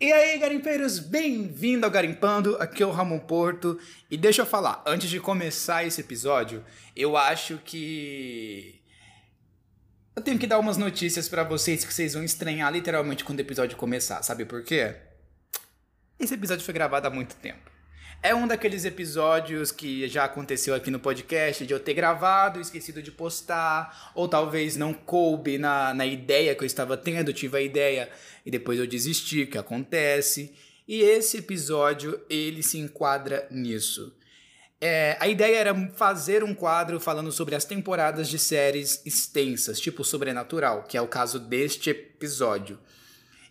E aí, garimpeiros, bem-vindo ao Garimpando, aqui é o Ramon Porto. E deixa eu falar, antes de começar esse episódio, eu acho que eu tenho que dar umas notícias para vocês que vocês vão estranhar literalmente quando o episódio começar. Sabe por quê? Esse episódio foi gravado há muito tempo. É um daqueles episódios que já aconteceu aqui no podcast de eu ter gravado, esquecido de postar, ou talvez não coube na, na ideia que eu estava tendo, tive a ideia e depois eu desisti, que acontece. E esse episódio ele se enquadra nisso. É, a ideia era fazer um quadro falando sobre as temporadas de séries extensas, tipo Sobrenatural, que é o caso deste episódio.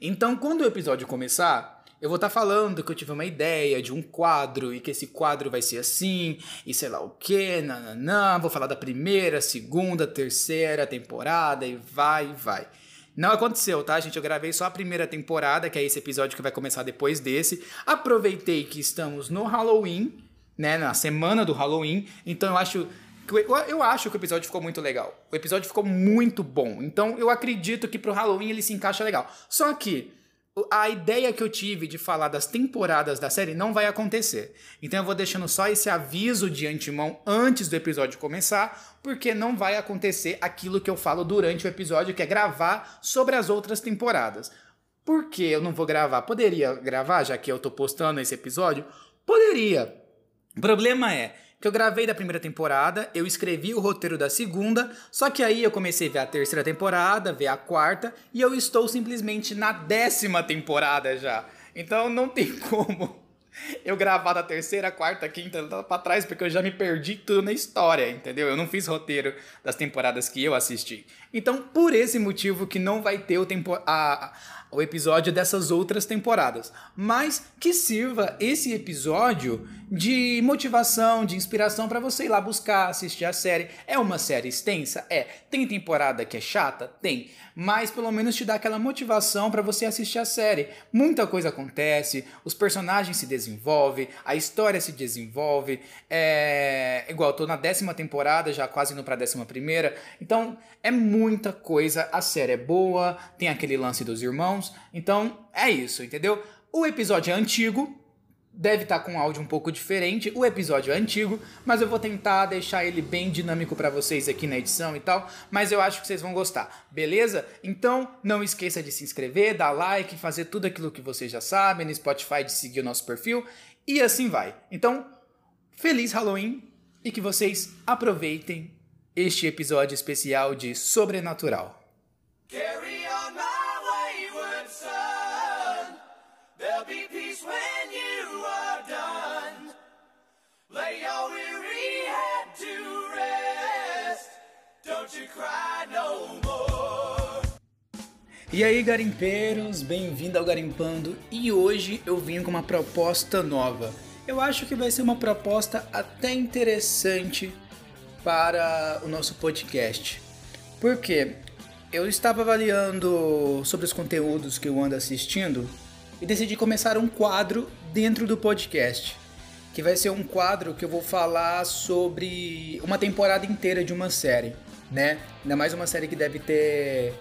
Então, quando o episódio começar, eu vou estar tá falando que eu tive uma ideia de um quadro e que esse quadro vai ser assim, e sei lá o que, nananã. Vou falar da primeira, segunda, terceira temporada e vai, vai. Não aconteceu, tá, gente? Eu gravei só a primeira temporada, que é esse episódio que vai começar depois desse. Aproveitei que estamos no Halloween, né? Na semana do Halloween. Então eu acho. Eu acho que o episódio ficou muito legal. O episódio ficou muito bom. Então eu acredito que pro Halloween ele se encaixa legal. Só que a ideia que eu tive de falar das temporadas da série não vai acontecer. Então eu vou deixando só esse aviso de antemão antes do episódio começar, porque não vai acontecer aquilo que eu falo durante o episódio, que é gravar sobre as outras temporadas. Por que eu não vou gravar? Poderia gravar, já que eu tô postando esse episódio? Poderia. O problema é, que eu gravei da primeira temporada, eu escrevi o roteiro da segunda, só que aí eu comecei a ver a terceira temporada, ver a quarta, e eu estou simplesmente na décima temporada já. Então não tem como eu gravar da terceira, quarta, quinta pra trás, porque eu já me perdi tudo na história, entendeu? Eu não fiz roteiro das temporadas que eu assisti. Então, por esse motivo que não vai ter o tempo, a, o episódio dessas outras temporadas, mas que sirva esse episódio de motivação, de inspiração para você ir lá buscar, assistir a série. É uma série extensa? É. Tem temporada que é chata? Tem. Mas pelo menos te dá aquela motivação para você assistir a série. Muita coisa acontece, os personagens se desenvolvem, a história se desenvolve. É igual, tô na décima temporada, já quase indo pra décima primeira. Então é muita coisa. A série é boa, tem aquele lance dos irmãos. Então é isso, entendeu? O episódio é antigo, deve estar tá com um áudio um pouco diferente. O episódio é antigo, mas eu vou tentar deixar ele bem dinâmico para vocês aqui na edição e tal. Mas eu acho que vocês vão gostar, beleza? Então não esqueça de se inscrever, dar like, fazer tudo aquilo que vocês já sabem no Spotify, de seguir o nosso perfil e assim vai. Então, feliz Halloween e que vocês aproveitem este episódio especial de Sobrenatural. E aí, garimpeiros, bem-vindo ao Garimpando. E hoje eu vim com uma proposta nova. Eu acho que vai ser uma proposta até interessante para o nosso podcast. Por quê? Eu estava avaliando sobre os conteúdos que eu ando assistindo e decidi começar um quadro dentro do podcast, que vai ser um quadro que eu vou falar sobre uma temporada inteira de uma série, né? Ainda mais uma série que deve ter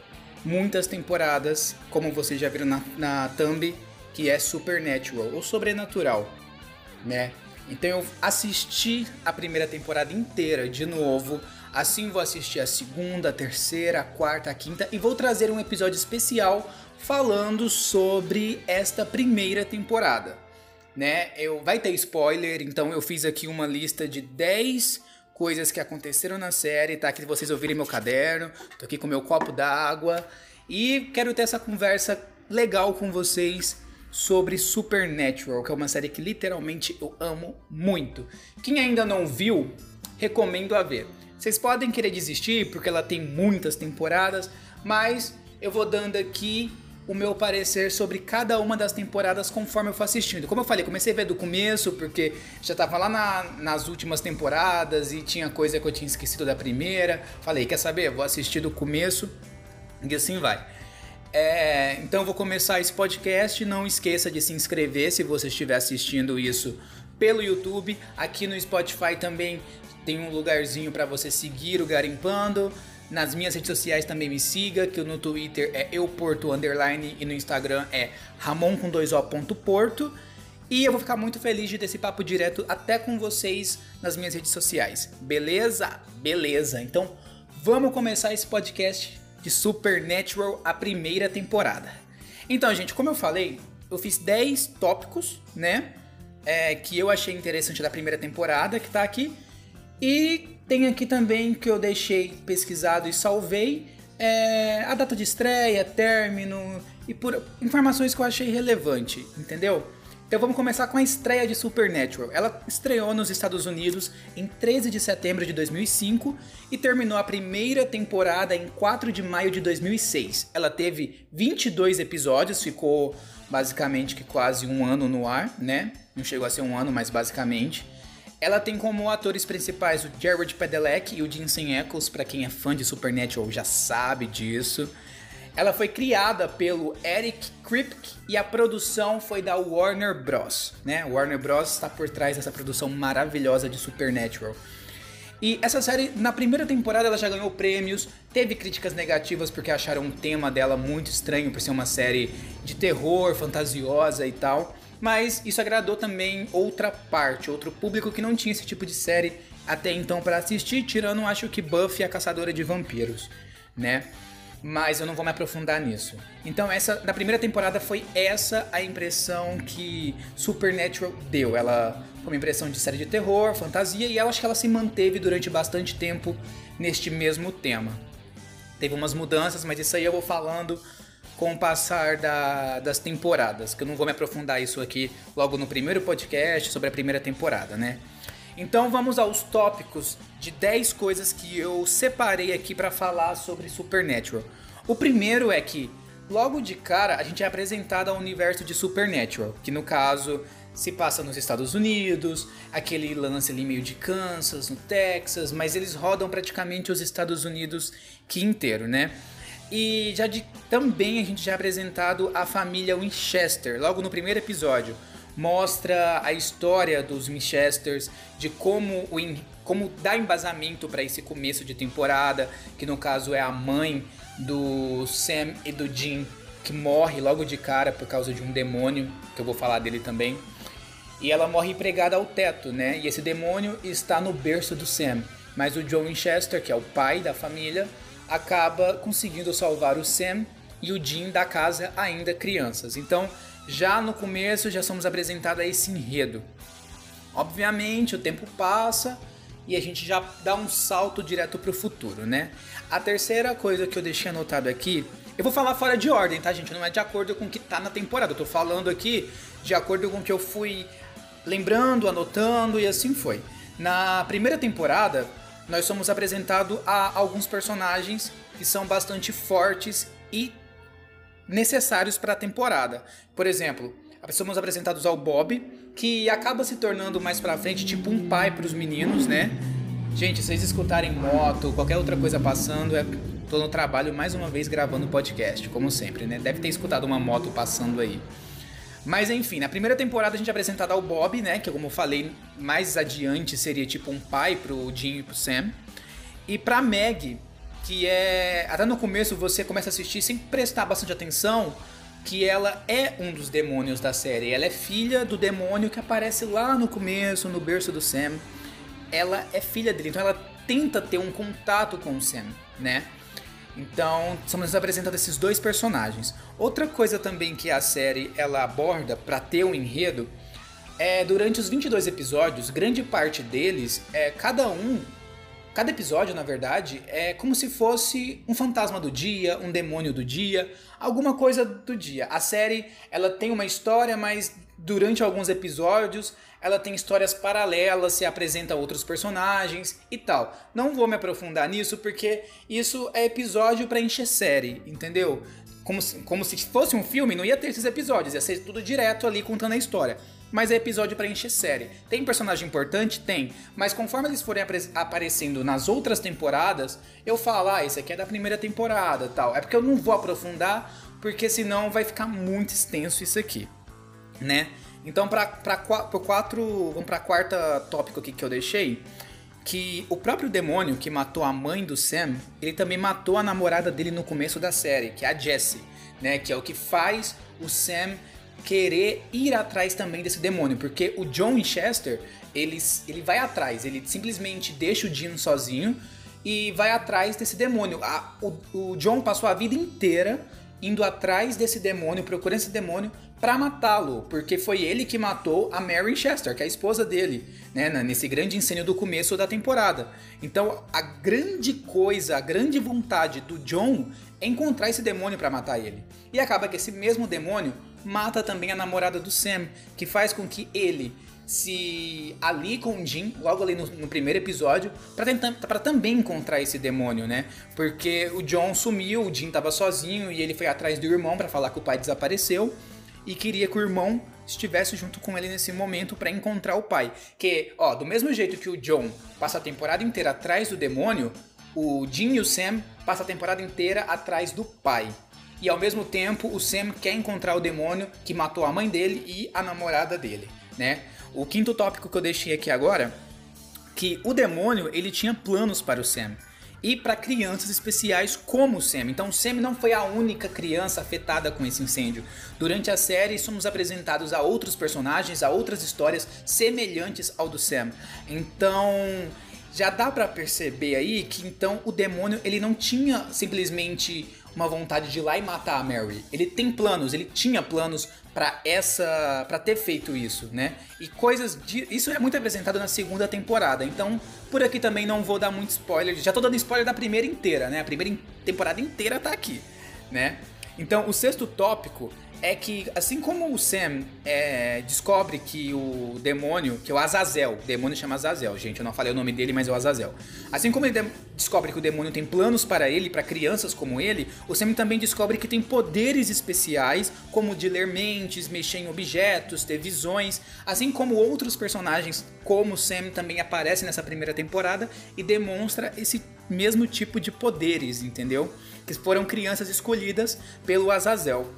muitas temporadas, como vocês já viram na, na thumb, que é Supernatural ou Sobrenatural, né? Então eu assisti a primeira temporada inteira de novo. Assim vou assistir a segunda, a terceira, a quarta, a quinta e vou trazer um episódio especial falando sobre esta primeira temporada. Né? Eu vai ter spoiler, então eu fiz aqui uma lista de 10 coisas que aconteceram na série, tá? Que vocês ouvirem meu caderno, tô aqui com meu copo d'água e quero ter essa conversa legal com vocês sobre Supernatural, que é uma série que literalmente eu amo muito. Quem ainda não viu, recomendo a ver. Vocês podem querer desistir porque ela tem muitas temporadas, mas eu vou dando aqui o meu parecer sobre cada uma das temporadas conforme eu for assistindo. Como eu falei, comecei a ver do começo, porque já tava lá na, nas últimas temporadas e tinha coisa que eu tinha esquecido da primeira. Falei, quer saber? Vou assistir do começo e assim vai. É, então vou começar esse podcast. Não esqueça de se inscrever se você estiver assistindo isso pelo YouTube. Aqui no Spotify também tem um lugarzinho para você seguir o Garimpando. Nas minhas redes sociais também me siga, que no Twitter é euporto underline e no Instagram é ramon com dois ponto porto. E eu vou ficar muito feliz de ter esse papo direto até com vocês nas minhas redes sociais. Beleza? Beleza. Então, vamos começar esse podcast de Supernatural, a primeira temporada. Então, gente, como eu falei, eu fiz 10 tópicos, né? É, que eu achei interessante da primeira temporada, que tá aqui. E tem aqui também que eu deixei pesquisado e salvei é, a data de estreia, término e por informações que eu achei relevante, entendeu? Então vamos começar com a estreia de Supernatural. Ela estreou nos Estados Unidos em 13 de setembro de 2005 e terminou a primeira temporada em 4 de maio de 2006. Ela teve 22 episódios, ficou basicamente que quase um ano no ar, né? Não chegou a ser um ano, mas basicamente. Ela tem como atores principais o Jared Padalecki e o Jensen Ackles, para quem é fã de Supernatural já sabe disso. Ela foi criada pelo Eric Kripke e a produção foi da Warner Bros. Né? Warner Bros. está por trás dessa produção maravilhosa de Supernatural. E essa série, na primeira temporada, ela já ganhou prêmios, teve críticas negativas porque acharam o tema dela muito estranho por ser uma série de terror, fantasiosa e tal. Mas isso agradou também outra parte, outro público que não tinha esse tipo de série até então para assistir, tirando acho que Buffy a Caçadora de Vampiros, né? mas eu não vou me aprofundar nisso. Então, essa na primeira temporada foi essa a impressão que Supernatural deu. Ela foi uma impressão de série de terror, fantasia, e eu acho que ela se manteve durante bastante tempo neste mesmo tema. Teve umas mudanças, mas isso aí eu vou falando com o passar da, das temporadas, que eu não vou me aprofundar isso aqui logo no primeiro podcast sobre a primeira temporada, né? Então vamos aos tópicos de 10 coisas que eu separei aqui para falar sobre Supernatural. O primeiro é que, logo de cara, a gente é apresentado ao universo de Supernatural, que no caso se passa nos Estados Unidos, aquele lance ali meio de Kansas, no Texas, mas eles rodam praticamente os Estados Unidos que inteiro, né? E já de, também a gente já é apresentado a família Winchester, logo no primeiro episódio mostra a história dos Winchesters, de como, o, como dá embasamento para esse começo de temporada, que no caso é a mãe do Sam e do Jim, que morre logo de cara por causa de um demônio, que eu vou falar dele também. E ela morre pregada ao teto, né? E esse demônio está no berço do Sam. Mas o John Winchester, que é o pai da família, acaba conseguindo salvar o Sam e o Jim da casa ainda crianças. Então já no começo já somos apresentados a esse enredo. Obviamente o tempo passa e a gente já dá um salto direto para o futuro, né? A terceira coisa que eu deixei anotado aqui, eu vou falar fora de ordem, tá, gente? Não é de acordo com o que tá na temporada. Eu tô falando aqui de acordo com o que eu fui lembrando, anotando e assim foi. Na primeira temporada, nós somos apresentados a alguns personagens que são bastante fortes e necessários para a temporada. Por exemplo, somos apresentados ao Bob, que acaba se tornando mais pra frente tipo um pai para os meninos, né? Gente, vocês escutarem moto, qualquer outra coisa passando, é tô no trabalho mais uma vez gravando podcast, como sempre, né? Deve ter escutado uma moto passando aí. Mas enfim, na primeira temporada a gente é apresentado ao Bob, né? Que como eu falei, mais adiante seria tipo um pai pro Jim e pro Sam. E pra Meg, que é. Até no começo você começa a assistir sem prestar bastante atenção que ela é um dos demônios da série. Ela é filha do demônio que aparece lá no começo, no berço do Sam. Ela é filha dele, então ela tenta ter um contato com o Sam, né? Então, somos apresentados esses dois personagens. Outra coisa também que a série ela aborda para ter um enredo é durante os 22 episódios, grande parte deles é cada um Cada episódio, na verdade, é como se fosse um fantasma do dia, um demônio do dia, alguma coisa do dia. A série, ela tem uma história, mas durante alguns episódios ela tem histórias paralelas, se apresenta outros personagens e tal. Não vou me aprofundar nisso porque isso é episódio para encher série, entendeu? Como se, como se fosse um filme, não ia ter esses episódios, ia ser tudo direto ali contando a história mas é episódio para encher série. Tem personagem importante? Tem. Mas conforme eles forem aparecendo nas outras temporadas, eu falo, ah, esse aqui é da primeira temporada tal. É porque eu não vou aprofundar, porque senão vai ficar muito extenso isso aqui, né? Então, para quatro. Vamos para quarta tópico aqui que eu deixei. que o próprio demônio que matou a mãe do Sam, ele também matou a namorada dele no começo da série, que é a Jessie, né? Que é o que faz o Sam querer ir atrás também desse demônio, porque o John Winchester, ele, ele vai atrás, ele simplesmente deixa o Dean sozinho e vai atrás desse demônio. A, o, o John passou a vida inteira indo atrás desse demônio, procurando esse demônio para matá-lo, porque foi ele que matou a Mary Chester, que é a esposa dele, né, nesse grande incêndio do começo da temporada. Então, a grande coisa, a grande vontade do John é encontrar esse demônio para matar ele. E acaba que esse mesmo demônio mata também a namorada do Sam, que faz com que ele se ali com o Jim, logo ali no, no primeiro episódio, para também encontrar esse demônio, né? Porque o John sumiu, o Jim tava sozinho e ele foi atrás do irmão para falar que o pai desapareceu e queria que o irmão estivesse junto com ele nesse momento para encontrar o pai. Que, ó, do mesmo jeito que o John passa a temporada inteira atrás do demônio, o Jim e o Sam passam a temporada inteira atrás do pai. E ao mesmo tempo, o Sam quer encontrar o demônio que matou a mãe dele e a namorada dele, né? O quinto tópico que eu deixei aqui agora, que o demônio, ele tinha planos para o Sam e para crianças especiais como o Sam. Então, Sam não foi a única criança afetada com esse incêndio. Durante a série, somos apresentados a outros personagens, a outras histórias semelhantes ao do Sam. Então, já dá para perceber aí que então o demônio ele não tinha simplesmente uma vontade de ir lá e matar a Mary. Ele tem planos, ele tinha planos para essa para ter feito isso, né? E coisas de, isso é muito apresentado na segunda temporada. Então, por aqui também não vou dar muito spoiler. Já tô dando spoiler da primeira inteira, né? A primeira temporada inteira tá aqui, né? Então, o sexto tópico é que, assim como o Sam é, descobre que o demônio, que é o Azazel, o demônio chama Azazel, gente, eu não falei o nome dele, mas é o Azazel. Assim como ele descobre que o demônio tem planos para ele, para crianças como ele, o Sam também descobre que tem poderes especiais, como de ler mentes, mexer em objetos, ter visões, assim como outros personagens, como o Sam, também aparecem nessa primeira temporada e demonstra esse mesmo tipo de poderes, entendeu? Que foram crianças escolhidas pelo Azazel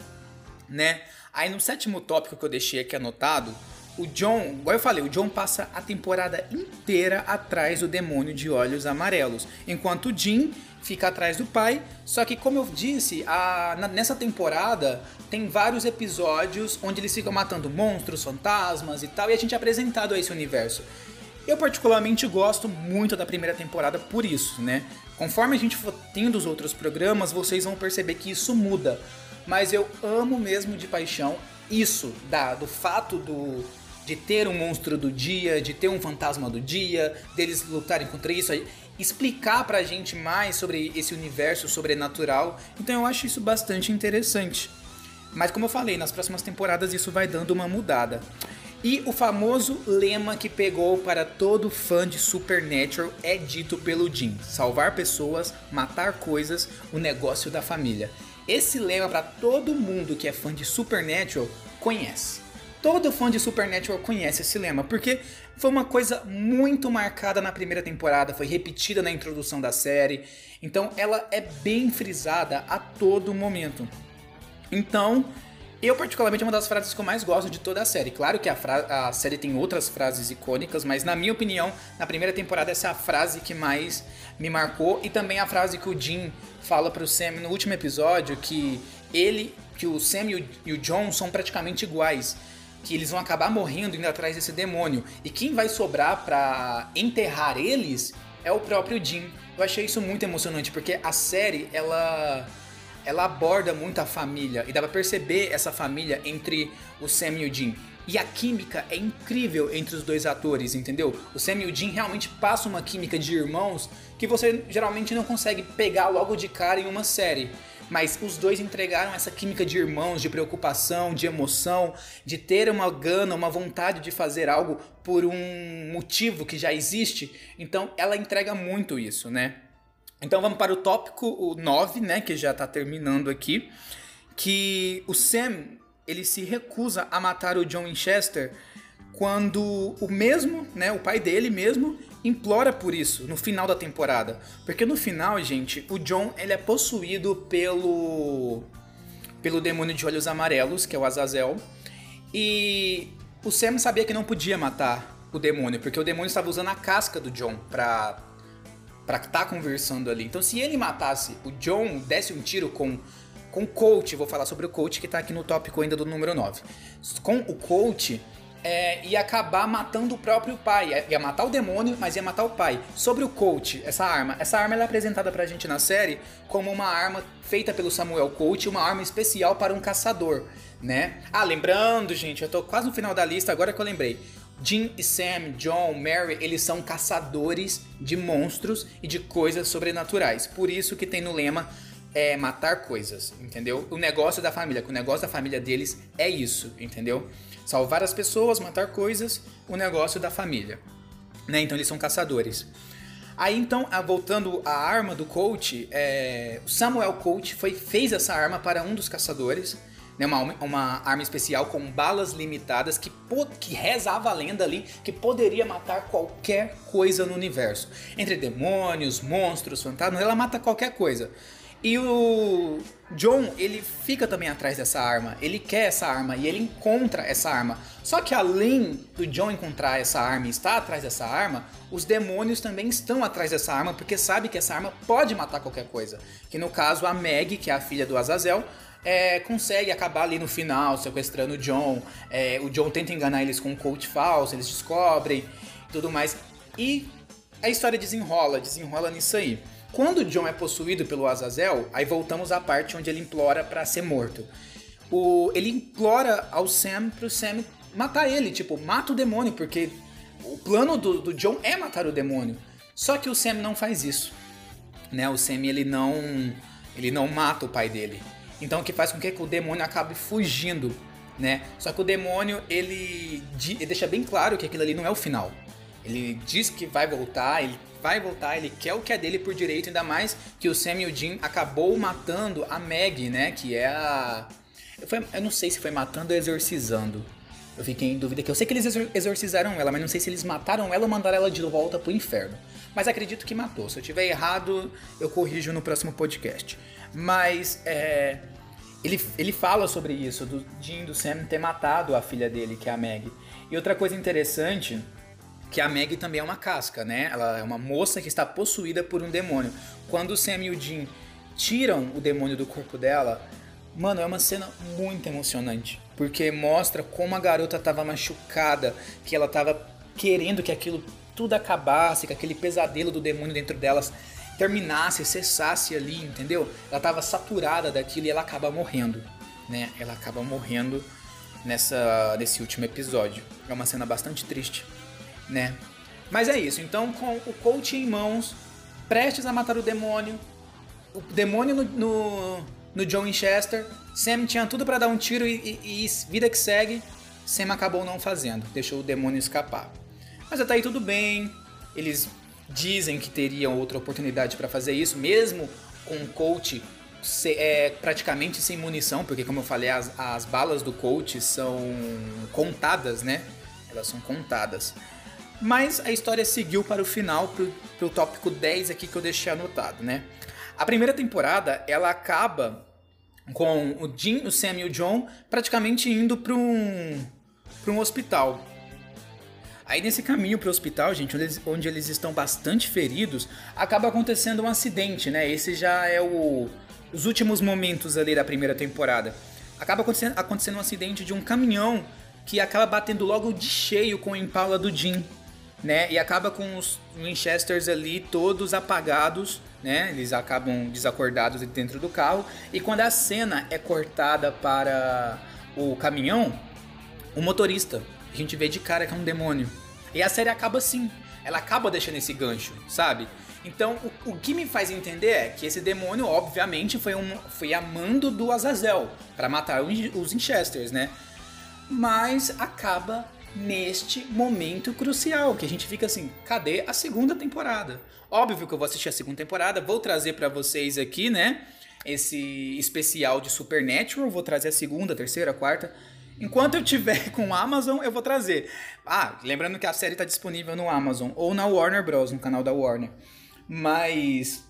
né? Aí no sétimo tópico que eu deixei aqui anotado, o John, igual eu falei, o John passa a temporada inteira atrás do demônio de olhos amarelos, enquanto o Jim fica atrás do pai. Só que, como eu disse, a, na, nessa temporada tem vários episódios onde eles ficam matando monstros, fantasmas e tal, e a gente é apresentado a esse universo. Eu particularmente gosto muito da primeira temporada por isso, né? Conforme a gente for tendo os outros programas, vocês vão perceber que isso muda mas eu amo mesmo de paixão isso da, do fato do, de ter um monstro do dia, de ter um fantasma do dia, deles lutarem contra isso, explicar pra gente mais sobre esse universo sobrenatural. Então eu acho isso bastante interessante. Mas como eu falei, nas próximas temporadas isso vai dando uma mudada. E o famoso lema que pegou para todo fã de Supernatural é dito pelo Jim: salvar pessoas, matar coisas, o negócio da família. Esse lema para todo mundo que é fã de Supernatural conhece. Todo fã de Supernatural conhece esse lema, porque foi uma coisa muito marcada na primeira temporada, foi repetida na introdução da série, então ela é bem frisada a todo momento. Então, eu, particularmente, é uma das frases que eu mais gosto de toda a série. Claro que a, a, série tem outras frases icônicas, mas na minha opinião, na primeira temporada, essa é a frase que mais me marcou. E também a frase que o Jim fala pro Sam no último episódio que ele, que o Sam e o, e o John são praticamente iguais. Que eles vão acabar morrendo indo atrás desse demônio. E quem vai sobrar para enterrar eles é o próprio Jim. Eu achei isso muito emocionante, porque a série, ela ela aborda muito a família e dá pra perceber essa família entre o Sam e o Jim. E a química é incrível entre os dois atores, entendeu? O Sam e o Jim realmente passam uma química de irmãos que você geralmente não consegue pegar logo de cara em uma série. Mas os dois entregaram essa química de irmãos, de preocupação, de emoção, de ter uma gana, uma vontade de fazer algo por um motivo que já existe. Então ela entrega muito isso, né? Então vamos para o tópico 9, né, que já está terminando aqui, que o Sam ele se recusa a matar o John Winchester quando o mesmo, né, o pai dele mesmo, implora por isso no final da temporada. Porque no final, gente, o John ele é possuído pelo pelo demônio de olhos amarelos, que é o Azazel, e o Sam sabia que não podia matar o demônio, porque o demônio estava usando a casca do John pra para estar tá conversando ali. Então, se ele matasse o John, desse um tiro com com o coach, vou falar sobre o coach que tá aqui no tópico ainda do número 9. Com o coach, é, ia acabar matando o próprio pai. Ia matar o demônio, mas ia matar o pai. Sobre o coach, essa arma. Essa arma é apresentada pra gente na série como uma arma feita pelo Samuel Coach, uma arma especial para um caçador, né? Ah, lembrando, gente, eu tô quase no final da lista, agora que eu lembrei. Jim e Sam, John, Mary, eles são caçadores de monstros e de coisas sobrenaturais. Por isso que tem no lema é matar coisas, entendeu? O negócio da família, que o negócio da família deles é isso, entendeu? Salvar as pessoas, matar coisas, o negócio da família. Né? Então eles são caçadores. Aí então, voltando à arma do coach, é, Samuel Coach foi, fez essa arma para um dos caçadores, né, uma, uma arma especial com balas limitadas que, que rezava a lenda ali que poderia matar qualquer coisa no universo. Entre demônios, monstros, fantasmas, ela mata qualquer coisa. E o John, ele fica também atrás dessa arma. Ele quer essa arma e ele encontra essa arma. Só que além do John encontrar essa arma e estar atrás dessa arma, os demônios também estão atrás dessa arma porque sabe que essa arma pode matar qualquer coisa. Que no caso a Meg, que é a filha do Azazel, é, consegue acabar ali no final sequestrando o John. É, o John tenta enganar eles com um coach falso, eles descobrem tudo mais. E a história desenrola, desenrola nisso aí. Quando John é possuído pelo Azazel, aí voltamos à parte onde ele implora para ser morto. O, ele implora ao Sam pro Sam matar ele, tipo, mata o demônio, porque o plano do, do John é matar o demônio. Só que o Sam não faz isso. Né? O Sam ele não ele não mata o pai dele. Então o que faz com que o demônio acabe fugindo, né? Só que o demônio ele, ele deixa bem claro que aquilo ali não é o final. Ele diz que vai voltar, ele vai voltar, ele quer o que é dele por direito, ainda mais que o Sam e o Jim acabou matando a Meg, né? Que é a. Eu, eu não sei se foi matando ou exorcizando. Eu fiquei em dúvida que eu sei que eles exorcizaram ela, mas não sei se eles mataram ela ou mandaram ela de volta pro inferno. Mas acredito que matou. Se eu tiver errado, eu corrijo no próximo podcast. Mas é, ele, ele fala sobre isso, do Jim do Sam ter matado a filha dele, que é a Meg. E outra coisa interessante que a Meg também é uma casca, né? Ela é uma moça que está possuída por um demônio. Quando o Sam e o Jim tiram o demônio do corpo dela, mano, é uma cena muito emocionante, porque mostra como a garota estava machucada, que ela estava querendo que aquilo tudo acabasse, que aquele pesadelo do demônio dentro delas terminasse, cessasse ali, entendeu? Ela estava saturada daquilo e ela acaba morrendo, né? Ela acaba morrendo nessa nesse último episódio. É uma cena bastante triste né? Mas é isso. Então, com o coach em mãos, prestes a matar o demônio, o demônio no, no, no John Winchester, Sam tinha tudo para dar um tiro e, e, e, vida que segue, Sam acabou não fazendo, deixou o demônio escapar. Mas até aí tudo bem, eles dizem que teriam outra oportunidade para fazer isso, mesmo com o coach se, é, praticamente sem munição, porque como eu falei, as, as balas do coach são contadas, né? Elas são contadas. Mas a história seguiu para o final, para o tópico 10 aqui que eu deixei anotado, né? A primeira temporada, ela acaba com o Jim, o Sam e o John praticamente indo para um, um hospital. Aí nesse caminho para o hospital, gente, onde eles, onde eles, estão bastante feridos, acaba acontecendo um acidente, né? Esse já é o, os últimos momentos ali da primeira temporada. Acaba acontecendo, acontecendo um acidente de um caminhão que acaba batendo logo de cheio com o Impala do Jim né? E acaba com os Winchesters ali todos apagados, né? Eles acabam desacordados dentro do carro. E quando a cena é cortada para o caminhão, o motorista, a gente vê de cara que é um demônio. E a série acaba assim. Ela acaba deixando esse gancho, sabe? Então, o, o que me faz entender é que esse demônio, obviamente, foi, um, foi amando do Azazel para matar os Winchesters, né? Mas acaba neste momento crucial, que a gente fica assim, cadê a segunda temporada? Óbvio que eu vou assistir a segunda temporada, vou trazer para vocês aqui, né, esse especial de Supernatural, vou trazer a segunda, a terceira, a quarta. Enquanto eu tiver com o Amazon, eu vou trazer. Ah, lembrando que a série está disponível no Amazon ou na Warner Bros, no canal da Warner. Mas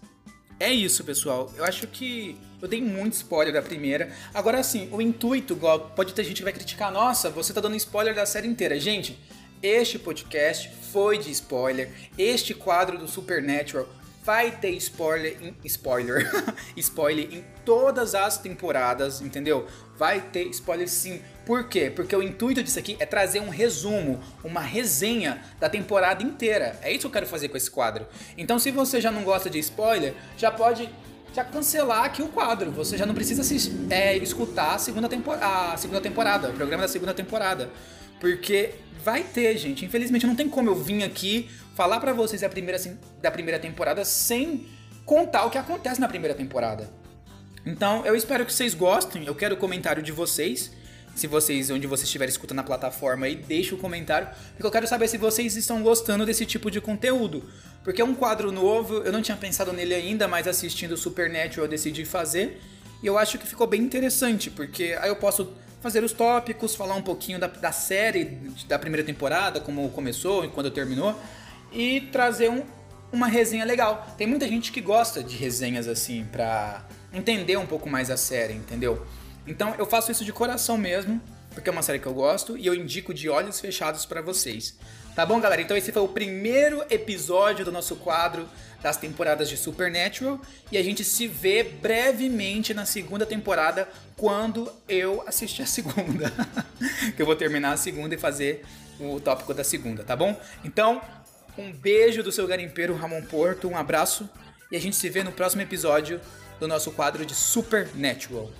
é isso, pessoal. Eu acho que eu dei muito spoiler da primeira. Agora sim, o intuito, igual, pode ter gente que vai criticar, nossa, você tá dando spoiler da série inteira. Gente, este podcast foi de spoiler. Este quadro do Supernatural vai ter spoiler em spoiler, spoiler em todas as temporadas, entendeu? Vai ter spoiler sim. Por quê? Porque o intuito disso aqui é trazer um resumo, uma resenha da temporada inteira. É isso que eu quero fazer com esse quadro. Então, se você já não gosta de spoiler, já pode já cancelar aqui o quadro. Você já não precisa se, é, escutar a segunda, a segunda temporada, o programa da segunda temporada. Porque vai ter, gente. Infelizmente não tem como eu vir aqui falar para vocês da primeira, assim, da primeira temporada sem contar o que acontece na primeira temporada. Então eu espero que vocês gostem. Eu quero o comentário de vocês. Se vocês, onde vocês estiverem escutando na plataforma aí, deixe o um comentário, porque eu quero saber se vocês estão gostando desse tipo de conteúdo. Porque é um quadro novo, eu não tinha pensado nele ainda, mas assistindo o Supernatural eu decidi fazer. E eu acho que ficou bem interessante, porque aí eu posso fazer os tópicos, falar um pouquinho da, da série da primeira temporada, como começou e quando terminou, e trazer um, uma resenha legal. Tem muita gente que gosta de resenhas assim, pra entender um pouco mais a série, entendeu? Então eu faço isso de coração mesmo, porque é uma série que eu gosto e eu indico de olhos fechados para vocês. Tá bom, galera? Então esse foi o primeiro episódio do nosso quadro das temporadas de Supernatural e a gente se vê brevemente na segunda temporada quando eu assistir a segunda. que eu vou terminar a segunda e fazer o tópico da segunda, tá bom? Então, um beijo do seu garimpeiro Ramon Porto, um abraço e a gente se vê no próximo episódio do nosso quadro de Supernatural.